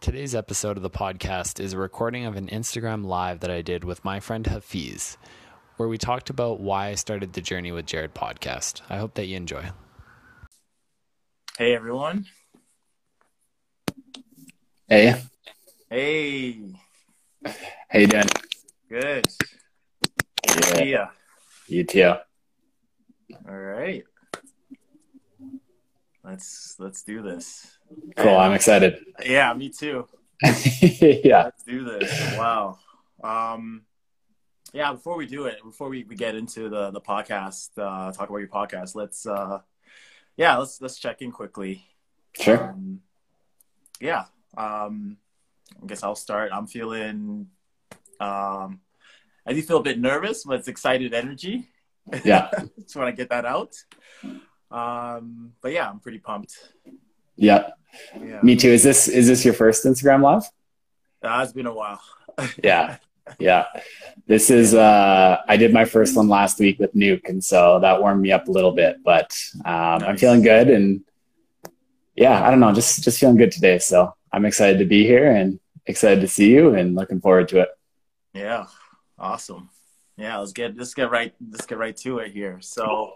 Today's episode of the podcast is a recording of an Instagram live that I did with my friend Hafeez, where we talked about why I started the Journey with Jared podcast. I hope that you enjoy. Hey, everyone. Hey, Hey, how you doing? good. Yeah, Yeah. you too. All right. Let's let's do this. Cool. I'm excited. Yeah, me too. yeah. Let's do this. Wow. Um, yeah. Before we do it, before we, we get into the the podcast, uh, talk about your podcast. Let's uh, yeah, let's let's check in quickly. Sure. Um, yeah. Um, I guess I'll start. I'm feeling. Um, I do feel a bit nervous, but it's excited energy. Yeah. Just want to get that out. Um, but yeah, I'm pretty pumped. Yeah. Yeah, Me too. Is this is this your first Instagram live? uh, it's been a while. Yeah. Yeah. This is uh I did my first one last week with Nuke and so that warmed me up a little bit, but um I'm feeling good and yeah, I don't know, just just feeling good today. So I'm excited to be here and excited to see you and looking forward to it. Yeah, awesome. Yeah, let's get let's get right let's get right to it here. So,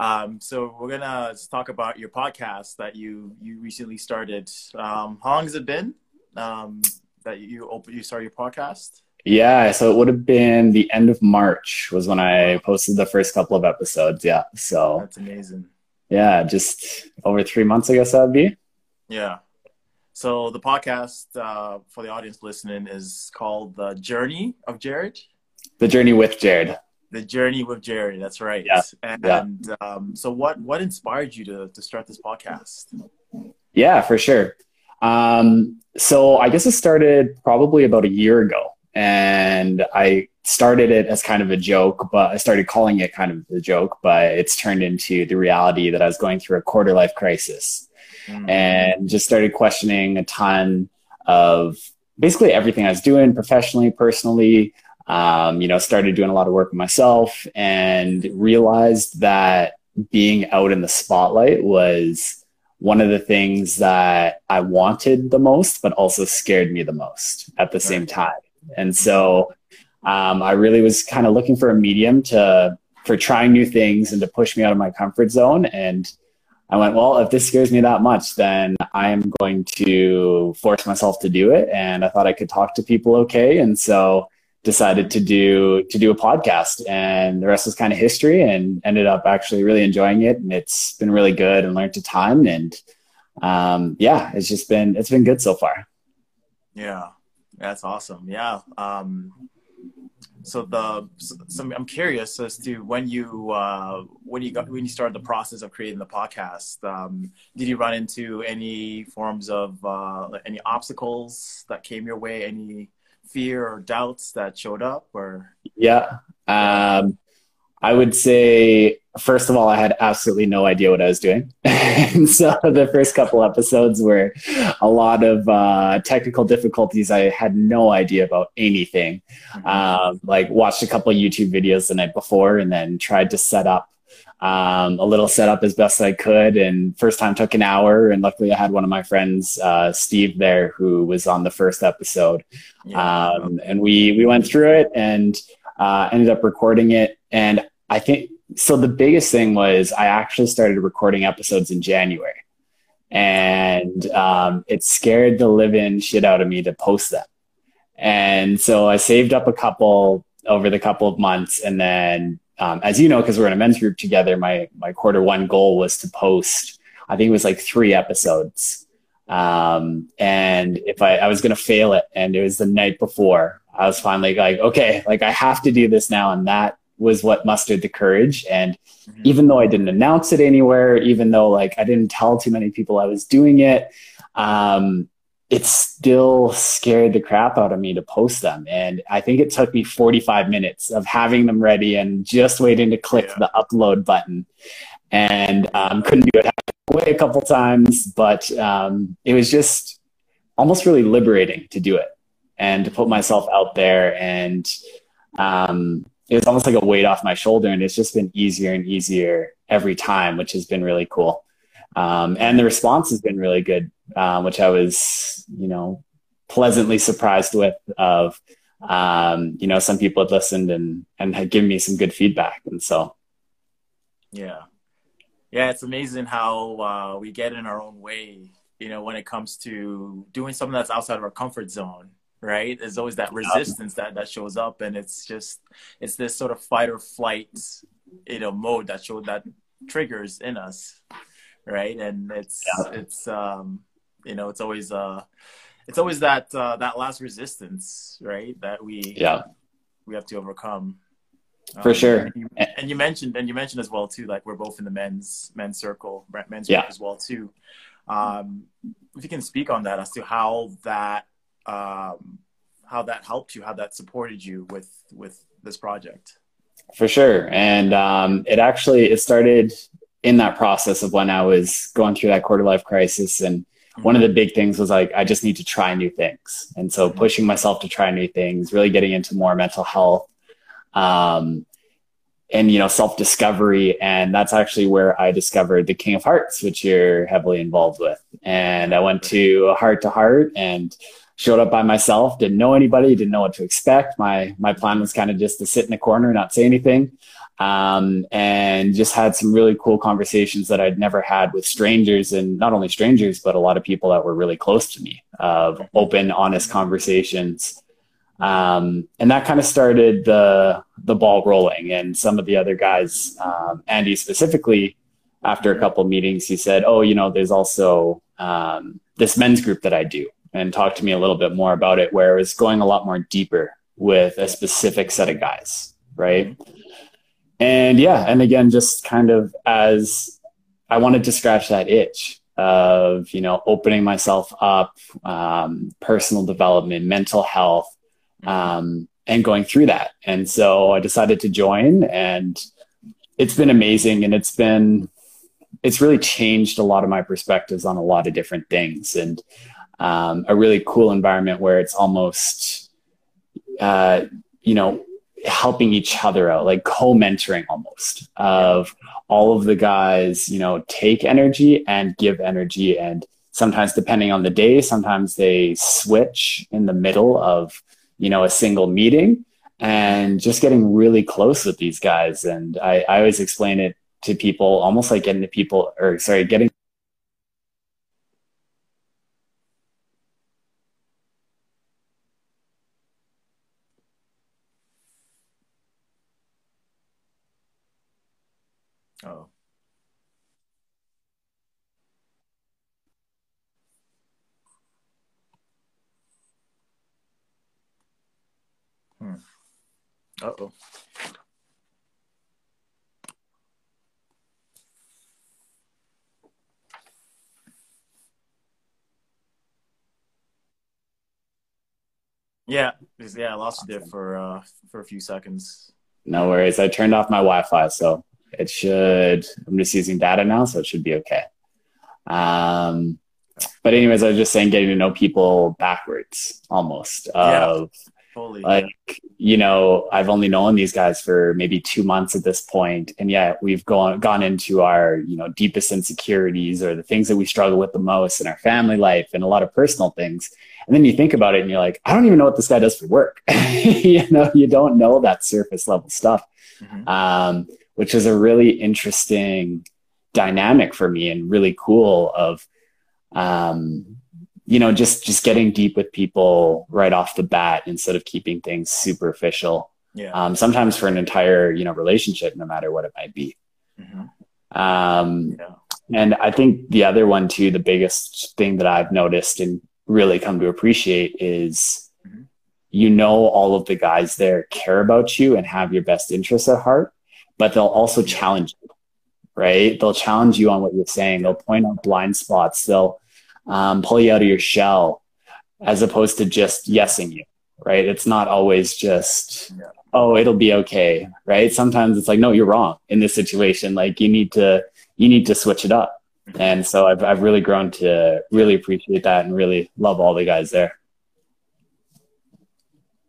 um, so we're gonna talk about your podcast that you you recently started. Um, how long has it been um, that you open you started your podcast? Yeah, so it would have been the end of March was when I posted the first couple of episodes. Yeah. So That's amazing. yeah, just over three months, I guess that'd be. Yeah. So the podcast uh, for the audience listening is called The Journey of Jared. The journey with Jared. The Journey with Jerry. That's right. Yeah, And yeah. Um, so what what inspired you to to start this podcast? Yeah, for sure. Um, so I guess it started probably about a year ago, and I started it as kind of a joke, but I started calling it kind of a joke, but it's turned into the reality that I was going through a quarter life crisis. Mm. and just started questioning a ton of basically everything I was doing professionally, personally. Um, you know, started doing a lot of work myself and realized that being out in the spotlight was one of the things that I wanted the most, but also scared me the most at the same time. And so um, I really was kind of looking for a medium to for trying new things and to push me out of my comfort zone. And I went, well, if this scares me that much, then I am going to force myself to do it. And I thought I could talk to people okay. And so decided to do to do a podcast and the rest is kind of history and ended up actually really enjoying it and it's been really good and learned a ton and um yeah it's just been it's been good so far Yeah, that's awesome. Yeah. Um, so the so I'm curious as to when you uh, when you got when you started the process of creating the podcast. Um, did you run into any forms of uh, any obstacles that came your way? Any fear or doubts that showed up? Or Yeah. Um, I would say, first of all, I had absolutely no idea what I was doing. and so the first couple episodes were a lot of uh, technical difficulties. I had no idea about anything. Um, like, watched a couple YouTube videos the night before and then tried to set up um, a little setup as best I could. And first time took an hour. And luckily, I had one of my friends, uh, Steve, there who was on the first episode yeah, um, and we we went through it and uh, ended up recording it and i think so the biggest thing was i actually started recording episodes in january and um, it scared the living shit out of me to post them and so i saved up a couple over the couple of months and then um, as you know because we're in a men's group together my my quarter one goal was to post i think it was like three episodes um, and if I, I was going to fail it and it was the night before i was finally like okay like i have to do this now and that was what mustered the courage and Mhm. even though i didn't announce it anywhere even though like i didn't tell too many people i was doing it um, it still scared the crap out of me to post them. And i think it took me 45 minutes of having them ready and just waiting to click Yeah. the upload button. And um, couldn't do it. Away a couple times but um, it was just almost really liberating to do it and to put myself out there. And um, it was almost like a weight off my shoulder and it's just been easier and easier every time which has been really cool. Um, and the response has been really good uh, which i was you know pleasantly surprised with of um, you know some people had listened and and had given me some good feedback. And so yeah. Yeah it's amazing how uh, we get in our own way you know when it comes to doing something that's outside of our comfort zone right? There's always that resistance that that shows up and it's just it's this sort of fight or flight you know mode that show that triggers in us right? And it's yeah. it's um you know it's always uh it's always that uh, that last resistance, right? That we yeah we have to overcome. For um, sure. And you, and you, mentioned and you mentioned as well too, like we're both in the men's men's circle, men's yeah. as well too. Um, if you can speak on that as to how that um, how that helped you, how that supported you with with this project. For sure, and um, it actually it started in that process of when I was going through that quarter life crisis and one of the big things was like i just need to try new things. And so mm-hmm. pushing myself to try new things really getting into more mental health um, and you know self discovery and that's actually where i discovered the king of hearts which you're heavily involved with. And i went to heart to heart and showed up by myself didn't know anybody didn't know what to expect my my plan was kind of just to sit in a corner not say anything um, and just had some really cool conversations that I'd never had with strangers and not only strangers, but a lot of people that were really close to me of open, honest conversations. Um, and that kind of started the, the ball rolling and some of the other guys, um, Andy specifically, after a couple meetings, he said, Oh, you know, there's also, um, this men's group that I do and talk to me a little bit more about it, where it was going a lot more deeper with a specific set of guys. Right and yeah, and again, just kind of as I wanted to scratch that itch of you know opening myself up, um, personal development, mental health, um, and going through that. And so I decided to join, and it's been amazing, and it's been it's really changed a lot of my perspectives on a lot of different things, and um, a really cool environment where it's almost uh, you know helping each other out, like co-mentoring almost of all of the guys, you know, take energy and give energy. And sometimes depending on the day, sometimes they switch in the middle of, you know, a single meeting and just getting really close with these guys. And I, I always explain it to people almost like getting to people or sorry, getting Oh. Hmm. Uh-oh. Yeah, yeah, I lost you there for uh for a few seconds. No worries. I turned off my Wi-Fi, so it should, I'm just using data now, so it should be okay. Um, but anyways, I was just saying getting to know people backwards almost of yeah, like, you know, I've only known these guys for maybe two months at this point, And yet we've gone, gone into our, you know, deepest insecurities or the things that we struggle with the most in our family life and a lot of personal things. And then you think about it and you're like, I don't even know what this guy does for work. you know, you don't know that surface level stuff. Mm-hmm. Um, which is a really interesting dynamic for me and really cool of um, you know just just getting deep with people right off the bat instead of keeping things superficial yeah um, sometimes for an entire you know relationship no matter what it might be mm-hmm. um, yeah. and i think the other one too the biggest thing that i've noticed and really come to appreciate is mm-hmm. you know all of the guys there care about you and have your best interests at heart but they'll also challenge you, right? They'll challenge you on what you're saying. They'll point out blind spots. They'll um, pull you out of your shell as opposed to just yesing you, right? It's not always just, oh, it'll be okay, right? Sometimes it's like, no, you're wrong in this situation. Like you need to, you need to switch it up. And so I've, I've really grown to really appreciate that and really love all the guys there.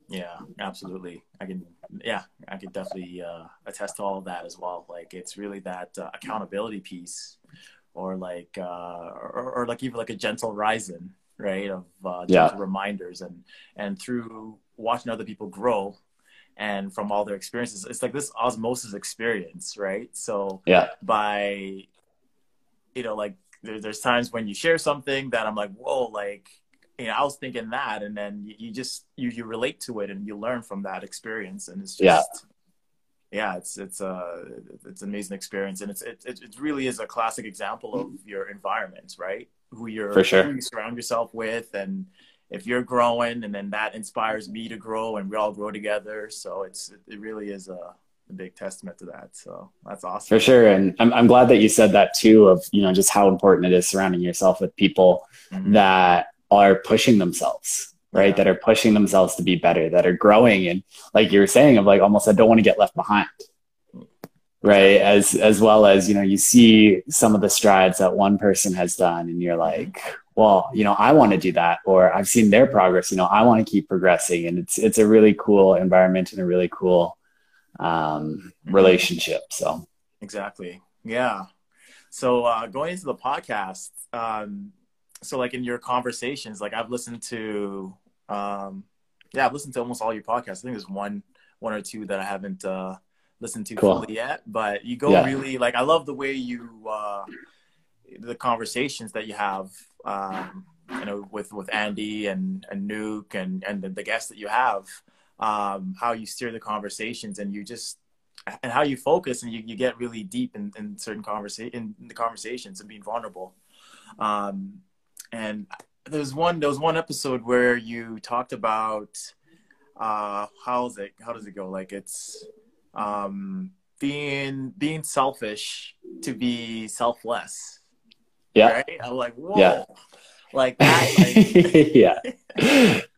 Yeah, absolutely. I can yeah, I can definitely uh, attest to all of that as well. Like it's really that uh, accountability piece, or like, uh, or, or, like even like a gentle rising, right? Of uh, Yeah. reminders and and through watching other people grow and from all their experiences, it's like this osmosis experience, right? So Yeah. by you know like there, there's times when you share something that i'm like whoa like you know i was thinking that and then you, you just you you relate to it and you learn from that experience and it's just Yeah. it's it's a it's an amazing experience and it's it, it really is a classic example of your environment right who you're For sure. who you surround yourself with and if you're growing and then that inspires me to grow and we all grow together so it's it really is a, a big testament to that so that's awesome For sure. And I'm, I'm glad that you said that too of, you know, just how important it is surrounding yourself with people Mhm. that are pushing themselves, right? That are pushing themselves to be better, that are growing. And like you were saying, of like almost, I don't want to get left behind. Right. As, as well as, you know, you see some of the strides that one person has done and you're like, well, you know, I want to do that, or I've seen their progress, you know, I want to keep progressing. And it's, it's a really cool environment and a really cool, um, Mhm. relationship. So, Exactly. Yeah. So uh, going into the podcast, um, so like in your conversations, like I've listened to, um, yeah, I've listened to almost all your podcasts. I think there's one, one or two that I haven't uh, listened to Cool. fully yet. But you go Yeah. really like I love the way you, uh, the conversations that you have, um, you know, with with Andy and and Nuke and and the, the guests that you have, um, how you steer the conversations and you just and how you focus and you, you get really deep in, in certain conversation in, the conversations and being vulnerable. Um, and there's one there was one episode where you talked about uh how's it how does it go like it's um being being selfish to be selfless yeah. right i'm like whoa Yeah. like that like, yeah.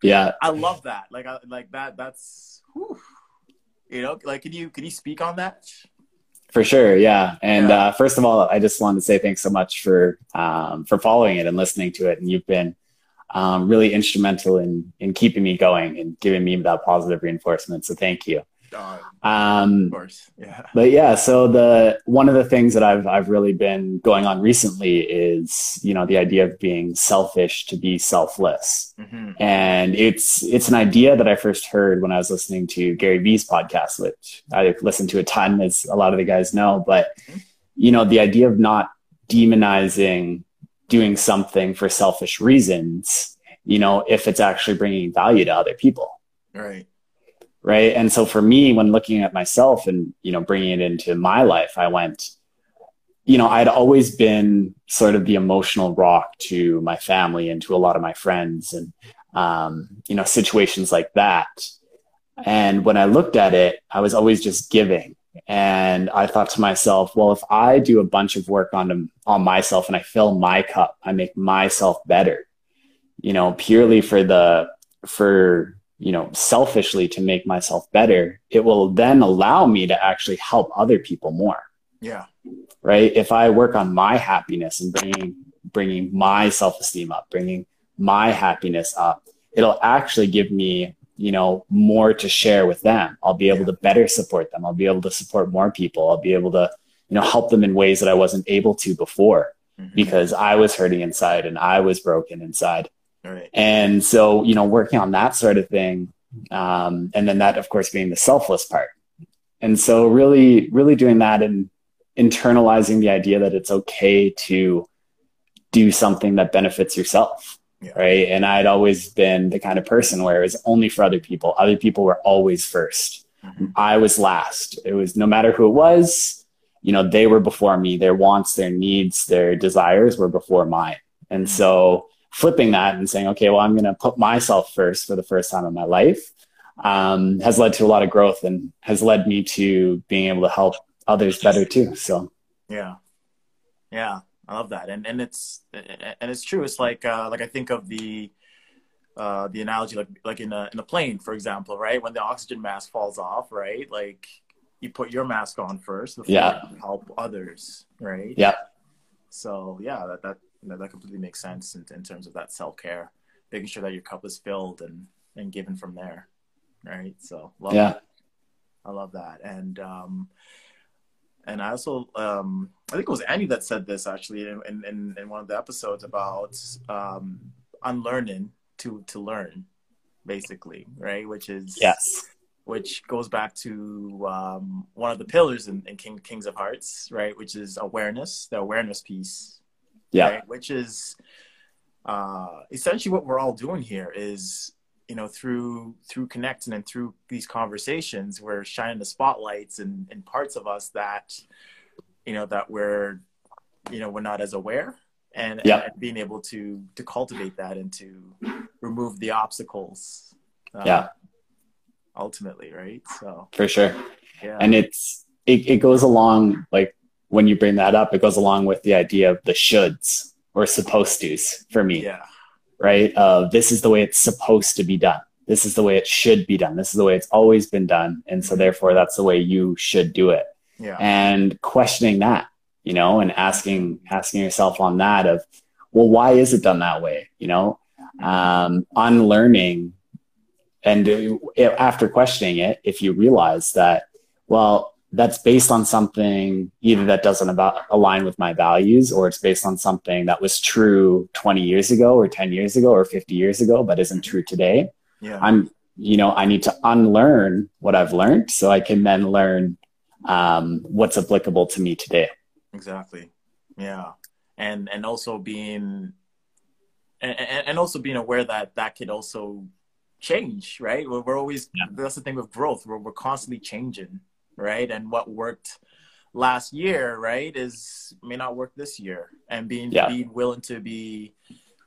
Yeah. i love that like I, like that that's whew. you know like can you can you speak on that For sure, yeah. And Yeah. Uh, first of all, I just wanted to say thanks so much for um, for following it and listening to it. And you've been um, really instrumental in in keeping me going and giving me that positive reinforcement. So thank you. Uh, Um, of course yeah. but yeah, so the one of the things that I've I've really been going on recently is you know the idea of being selfish to be selfless. Hmm and it's it's an idea that I first heard when I was listening to Gary Vee's podcast, which I listened to a ton, as a lot of the guys know. But you know, the idea of not demonizing doing something for selfish reasons, you know, if it's actually bringing value to other people, right right? And so for me, when looking at myself and you know bringing it into my life, I went, you know, I'd always been sort of the emotional rock to my family and to a lot of my friends, and um, you know, situations like that. And when I looked at it, I was always just giving. And I thought to myself, well, if I do a bunch of work on on myself and I fill my cup, I make myself better, you know, purely for the for you know selfishly to make myself better. It will then allow me to actually help other people more yeah right? If I work on my happiness and bringing bringing my self esteem up, bringing my happiness up, it'll actually give me you know more to share with them. I'll be able to better support them. I'll be able to support more people. I'll be able to you know help them in ways that I wasn't able to before Mhm. because I was hurting inside and I was broken inside. Right And so, you know, working on that sort of thing. Um, and then that, of course, being the selfless part. And so, really, really doing that and internalizing the idea that it's okay to do something that benefits yourself. Yeah. Right. And I'd always been the kind of person where it was only for other people. Other people were always first. Mhm. I was last. It was no matter who it was, you know, they were before me. Their wants, their needs, their desires were before mine. And so flipping that and saying, okay, well, I'm going to put myself first for the first time in my life um, has led to a lot of growth and has led me to being able to help others better too. So, Yeah, yeah, I love that, and and it's and it's true. It's like uh, like I think of the uh, the analogy like like in a in a plane, for example, right? When the oxygen mask falls off, right? Like you put your mask on first before Yeah. you help others, right? Yeah. So yeah, that that that, that completely makes sense in, in terms of that self care, making sure that your cup is filled and and given from there, right? So love yeah. that. I love that. And um and I also um I think it was Andy that said this actually in in, in one of the episodes about um unlearning to to learn, basically, right? Which is yes, which goes back to um, one of the pillars in, in King, Kings of Hearts, right? Which is awareness, the awareness piece. Yeah. Right? Which is uh, essentially what we're all doing here is, you know, through through connecting and through these conversations, we're shining the spotlights and, and parts of us that, you know, that we're, you know, we're not as aware. And, yeah. and being able to to cultivate that and to remove the obstacles. Uh, yeah ultimately, right? So for sure. Yeah. And it's it, it goes along like when you bring that up, it goes along with the idea of the shoulds or supposed to's for me. Yeah. Right. Uh, this is the way it's supposed to be done. This is the way it should be done. This is the way it's always been done. And so therefore that's the way you should do it. Yeah. And questioning that, you know, and asking asking yourself on that of, well, why is it done that way? You know, um, unlearning and after questioning it if you realize that well that's based on something either that doesn't about align with my values or it's based on something that was true 20 years ago or 10 years ago or 50 years ago but isn't true today yeah. i'm you know i need to unlearn what i've learned so i can then learn um, what's applicable to me today exactly yeah and and also being and, and also being aware that that could also change, right? We're, we're always yeah. that's the thing with growth. We're we're constantly changing, right? And what worked last year, right, is may not work this year. And being yeah. being willing to be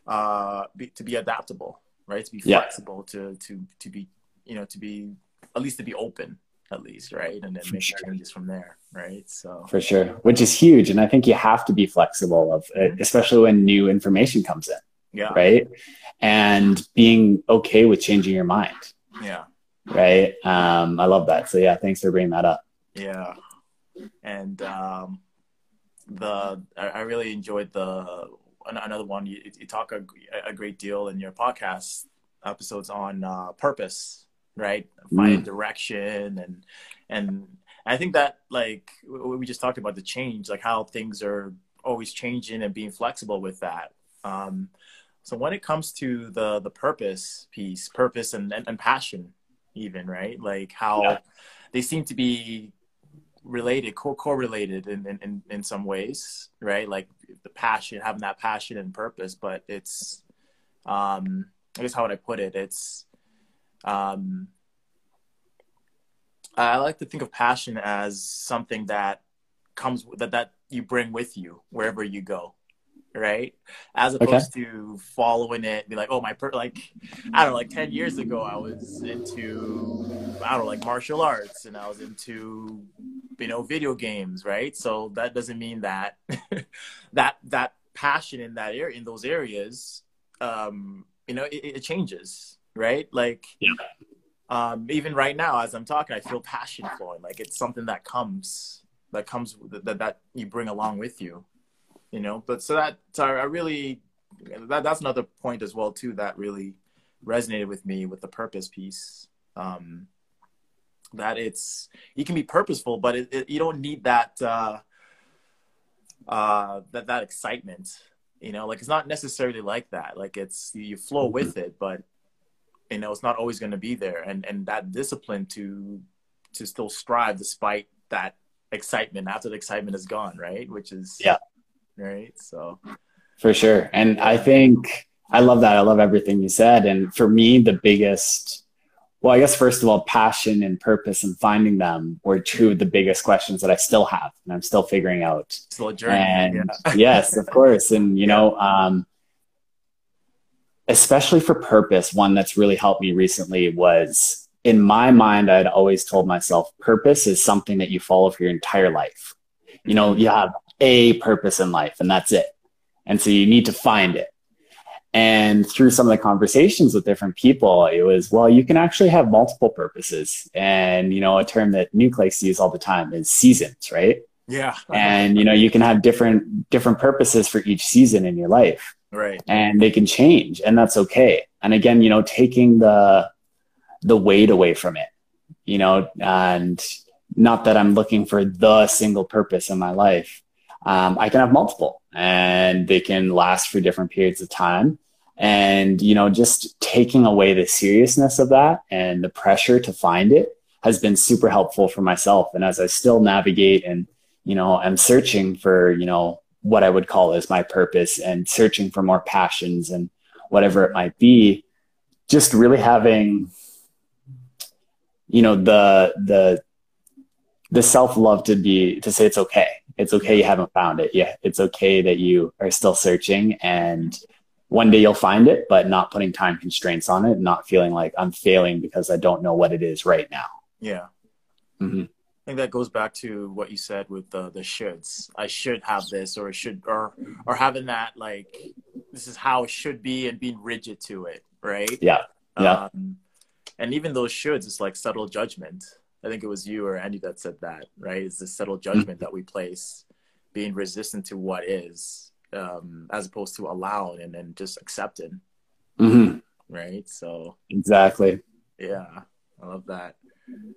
uh be, to be adaptable, right? To be flexible, yeah. to to to be you know to be at least to be open at least, right? And then For make sure. changes from there, right? So for sure, which is huge, and I think you have to be flexible of, mm-hmm. especially when new information comes in. Yeah. Right and being okay with changing your mind. Yeah. Right. Um, I love that. So yeah, thanks for bringing that up. Yeah. And um, the I, I really enjoyed the another one. You, you talk a, a, great deal in your podcast episodes on uh, purpose, right? Finding mm. direction and and I think that like we just talked about the change, like how things are always changing and being flexible with that. Um, so when it comes to the the purpose piece, purpose and and, and passion, even right, like how yeah. they seem to be related, co correlated in, in in some ways, right? Like the passion, having that passion and purpose, but it's, um, I guess how would I put it? It's, um, I like to think of passion as something that comes that that you bring with you wherever you go right? As opposed okay. to following it, be like, oh, my, per-, like, I don't know, like 10 years ago, I was into, I don't know, like martial arts and I was into, you know, video games, right? So that doesn't mean that, that, that passion in that area, in those areas, um, you know, it, it changes, right? Like, yeah. um, even right now, as I'm talking, I feel passion flowing. Like it's something that comes, that comes, that, that you bring along with you you know but so that so i really that, that's another point as well too that really resonated with me with the purpose piece. Um that it's you can be purposeful but it, it, you don't need that uh uh that that excitement you know like it's not necessarily like that. Like it's you flow with it but you know it's not always going to be there. And and that discipline to to still strive despite that excitement after the excitement is gone right? Which is yeah right? So for sure. And I think I love that. I love everything you said. And for me, the biggest, well, I guess first of all, passion and purpose and finding them were two of the biggest questions that I still have and I'm still figuring out. Still a journey. And yeah. yes, of course. And you yeah. know, um, especially for purpose, one that's really helped me recently was in my mind, I'd always told myself purpose is something that you follow for your entire life. You know, you have a purpose in life and that's it. And so you need to find it. And through some of the conversations with different people, it was, well, you can actually have multiple purposes. And, you know, a term that likes use all the time is seasons, right? Yeah. and, you know, you can have different, different purposes for each season in your life. Right. And they can change and that's okay. And again, you know, taking the, the weight away from it, you know, and not that I'm looking for the single purpose in my life, um, I can have multiple and they can last for different periods of time. And, you know, just taking away the seriousness of that and the pressure to find it has been super helpful for myself. And as I still navigate and, you know, I'm searching for, you know, what I would call as my purpose and searching for more passions and whatever it might be, just really having, you know, the, the, the self love to be, to say it's okay. It's okay you haven't found it. Yeah. It's okay that you are still searching and, one day you'll find it, but not putting time constraints on it, not feeling like I'm failing because I don't know what it is right now. Yeah. Mm-hmm. I think that goes back to what you said with the the shoulds. I should have this, or should, or or having that like this is how it should be, and being rigid to it, right? Yeah. Yeah. Um, and even those shoulds, it's like subtle judgment. I think it was you or Andy that said that, right? It's the subtle judgment mm-hmm. that we place, being resistant to what is, um, as opposed to allowing and then just accepting. Mm-hmm. Right. So exactly. Yeah, I love that.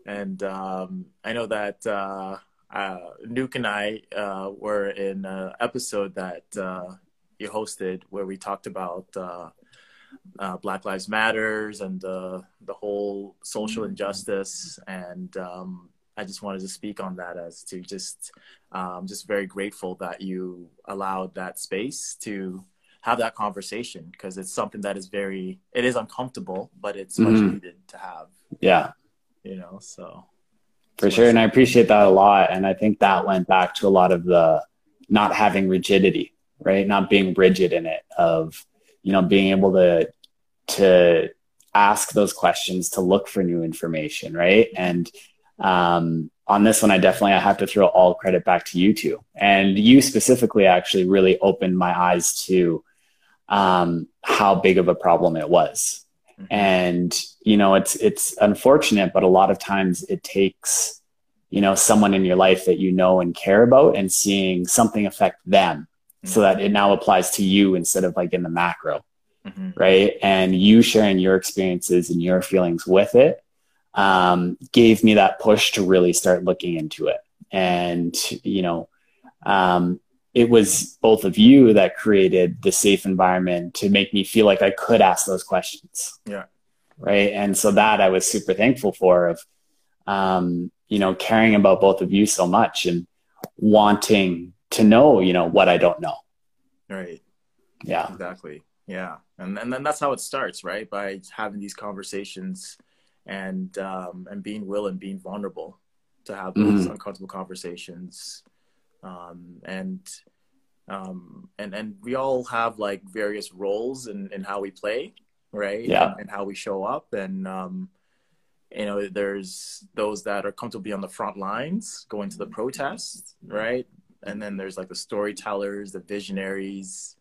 And um, I know that uh, uh, Nuke and I uh, were in an episode that uh, you hosted where we talked about uh, Black Lives Matters and the the whole social injustice. And um, I just wanted to speak on that as to just um, just very grateful that you allowed that space to have that conversation because it's something that is very it is uncomfortable but it's mm-hmm. much needed to have. Yeah. You know so. For sure and i appreciate that a lot and i think that went back to a lot of the not having rigidity right? Not being rigid in it of you know being able to to ask those questions to look for new information right and um, on this one, I definitely I have to throw all credit back to you two, and you specifically actually really opened my eyes to um, how big of a problem it was. Mm-hmm. And you know, it's it's unfortunate, but a lot of times it takes you know someone in your life that you know and care about, and seeing something affect them. So that it now applies to you instead of like in the macro, mm-hmm. right? And you sharing your experiences and your feelings with it um, gave me that push to really start looking into it. And, you know, um, it was both of you that created the safe environment to make me feel like I could ask those questions. Yeah. Right. And so that I was super thankful for of, um, you know, caring about both of you so much and wanting to know, you know, what I don't know. Right. Yeah. Exactly. Yeah. And, and then that's how it starts, right? By having these conversations and um, and being willing, being vulnerable to have those mm-hmm. uncomfortable conversations, um, and um, and and we all have like various roles in, in how we play, right? Yeah, and, and how we show up, and um, you know, there's those that are comfortable be on the front lines, going to the protests, right? And then there's like the storytellers, the visionaries,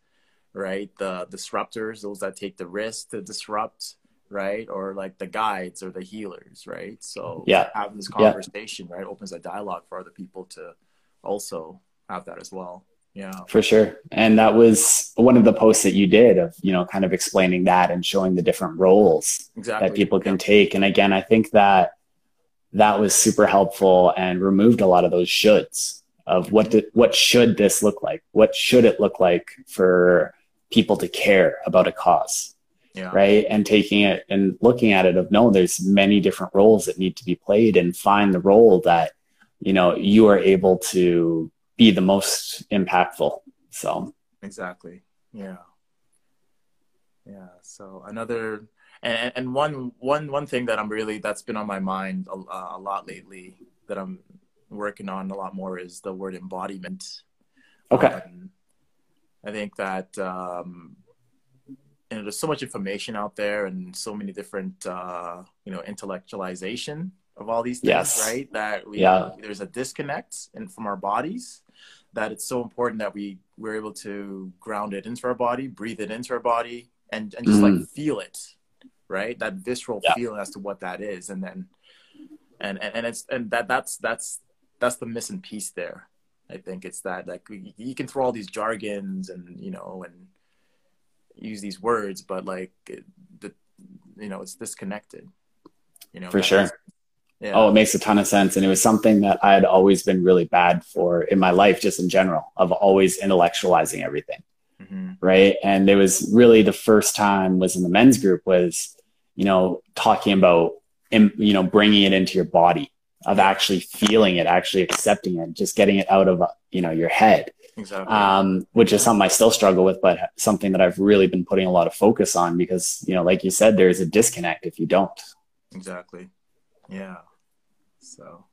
right? The disruptors, those that take the risk to disrupt right? Or like the guides or the healers, right? So yeah, having this conversation, yeah. right, opens a dialogue for other people to also have that as well. Yeah, for sure. And that was one of the posts that you did of you know kind of explaining that and showing the different roles exactly. that people can yeah. take. And again, I think that that was super helpful and removed a lot of those shoulds of what did, what should this look like? What should it look like for people to care about a cause? yeah. right and taking it and looking at it of no there's many different roles that need to be played and find the role that you know you are able to be the most impactful so exactly yeah yeah so another and and one one one thing that i'm really that's been on my mind a, a lot lately that i'm working on a lot more is the word embodiment okay um, i think that um you know, there's so much information out there and so many different, uh, you know, intellectualization of all these things, yes. right? That we, yeah. there's a disconnect in, from our bodies that it's so important that we we're able to ground it into our body, breathe it into our body, and and just mm. like feel it, right? That visceral yeah. feeling as to what that is, and then and, and and it's and that that's that's that's the missing piece there. I think it's that like you can throw all these jargons and you know and use these words, but like the you know it's disconnected. You know for sure. Yeah. Oh, it makes a ton of sense, and it was something that I had always been really bad for in my life, just in general, of always intellectualizing everything, mm-hmm. right? And it was really the first time was in the men's group was, you know, talking about, you know, bringing it into your body of actually feeling it, actually accepting it, just getting it out of, you know, your head. Exactly. Um, which is something I still struggle with, but something that I've really been putting a lot of focus on because, you know, like you said, there's a disconnect if you don't. Exactly. Yeah. So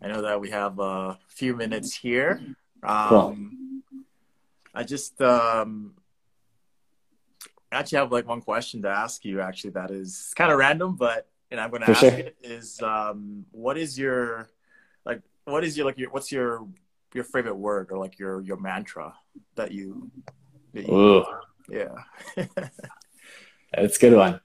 I know that we have a few minutes here. Um, cool. I just um, actually have like one question to ask you. Actually, that is kind of random, but and I'm going to ask sure. it is um, what is your like what is your like your what's your your favorite word or like your your mantra that you, that you Ooh. yeah. That's a good one.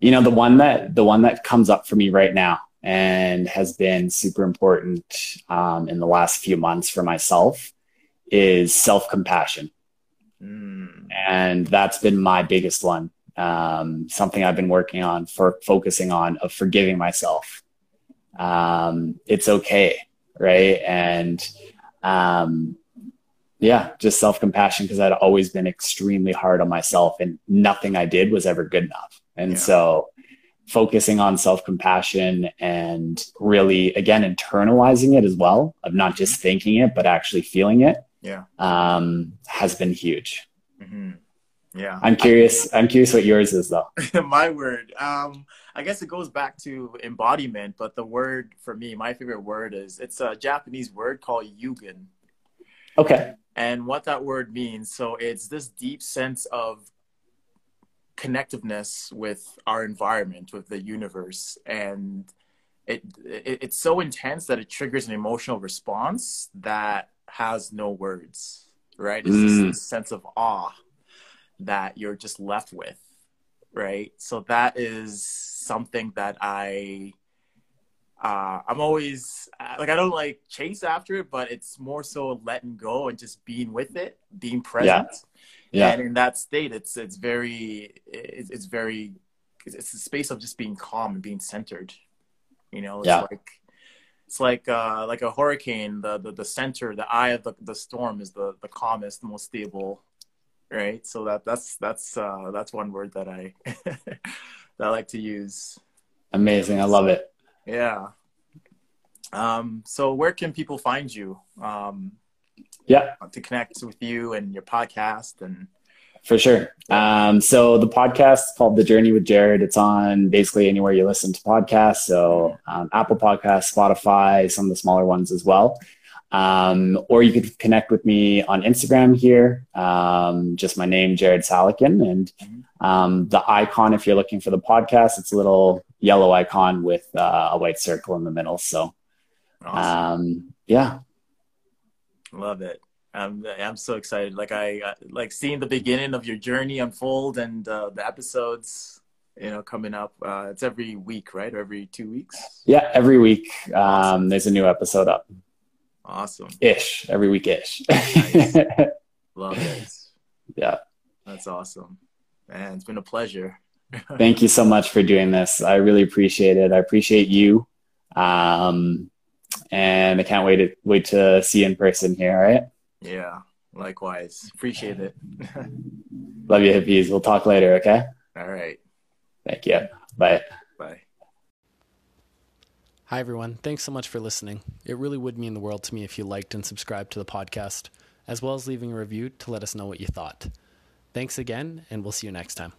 You know, the one that the one that comes up for me right now and has been super important um, in the last few months for myself is self compassion. Mm. And that's been my biggest one. Um, something I've been working on for focusing on of forgiving myself. Um, it's okay. Right. And, um, yeah, just self compassion because I'd always been extremely hard on myself and nothing I did was ever good enough. And yeah. so focusing on self compassion and really, again, internalizing it as well of not just thinking it, but actually feeling it yeah um, has been huge mm-hmm. Yeah. I'm curious i'm curious what yours is though. My word. Um, i guess it goes back to embodiment but the word for me my favorite word is it's a japanese word called yugen okay. And what that word means so it's this deep sense of connectiveness with our environment with the universe and it, it, it's so intense that it triggers an emotional response that has no words, right? It's mm. this sense of awe that you're just left with, right? So that is something that I, uh, I'm always like I don't like chase after it, but it's more so letting go and just being with it, being present. Yeah. Yeah. And in that state, it's it's very it's, it's very it's a space of just being calm and being centered. You know, it's yeah. like it's like uh, like a hurricane. The, the the center, the eye of the, the storm is the the calmest, the most stable, right? So that that's that's uh, that's one word that I that I like to use. Amazing, I love it. Yeah. Um, so where can people find you? Um, yeah, to connect with you and your podcast and for sure. Um, so the podcast is called The Journey with Jared. It's on basically anywhere you listen to podcasts. So um, Apple Podcasts, Spotify, some of the smaller ones as well. Um, or you could connect with me on Instagram here. Um, just my name, Jared Salakin. And um, the icon, if you're looking for the podcast, it's a little yellow icon with uh, a white circle in the middle. So, awesome. Um, yeah. Love it. I'm I'm so excited. Like I like seeing the beginning of your journey unfold and uh, the episodes, you know, coming up. Uh, it's every week, right? Or every two weeks. Yeah, every week. Um, there's a new episode up. Awesome. Ish every week ish. nice. Love it. Yeah. That's awesome. Man, it's been a pleasure. Thank you so much for doing this. I really appreciate it. I appreciate you. Um, and I can't wait to wait to see you in person here. All right. Yeah, likewise. Appreciate it. Love you, Hafeez. We'll talk later, okay? All right. Thank you. Bye. Bye. Hi, everyone. Thanks so much for listening. It really would mean the world to me if you liked and subscribed to the podcast, as well as leaving a review to let us know what you thought. Thanks again, and we'll see you next time.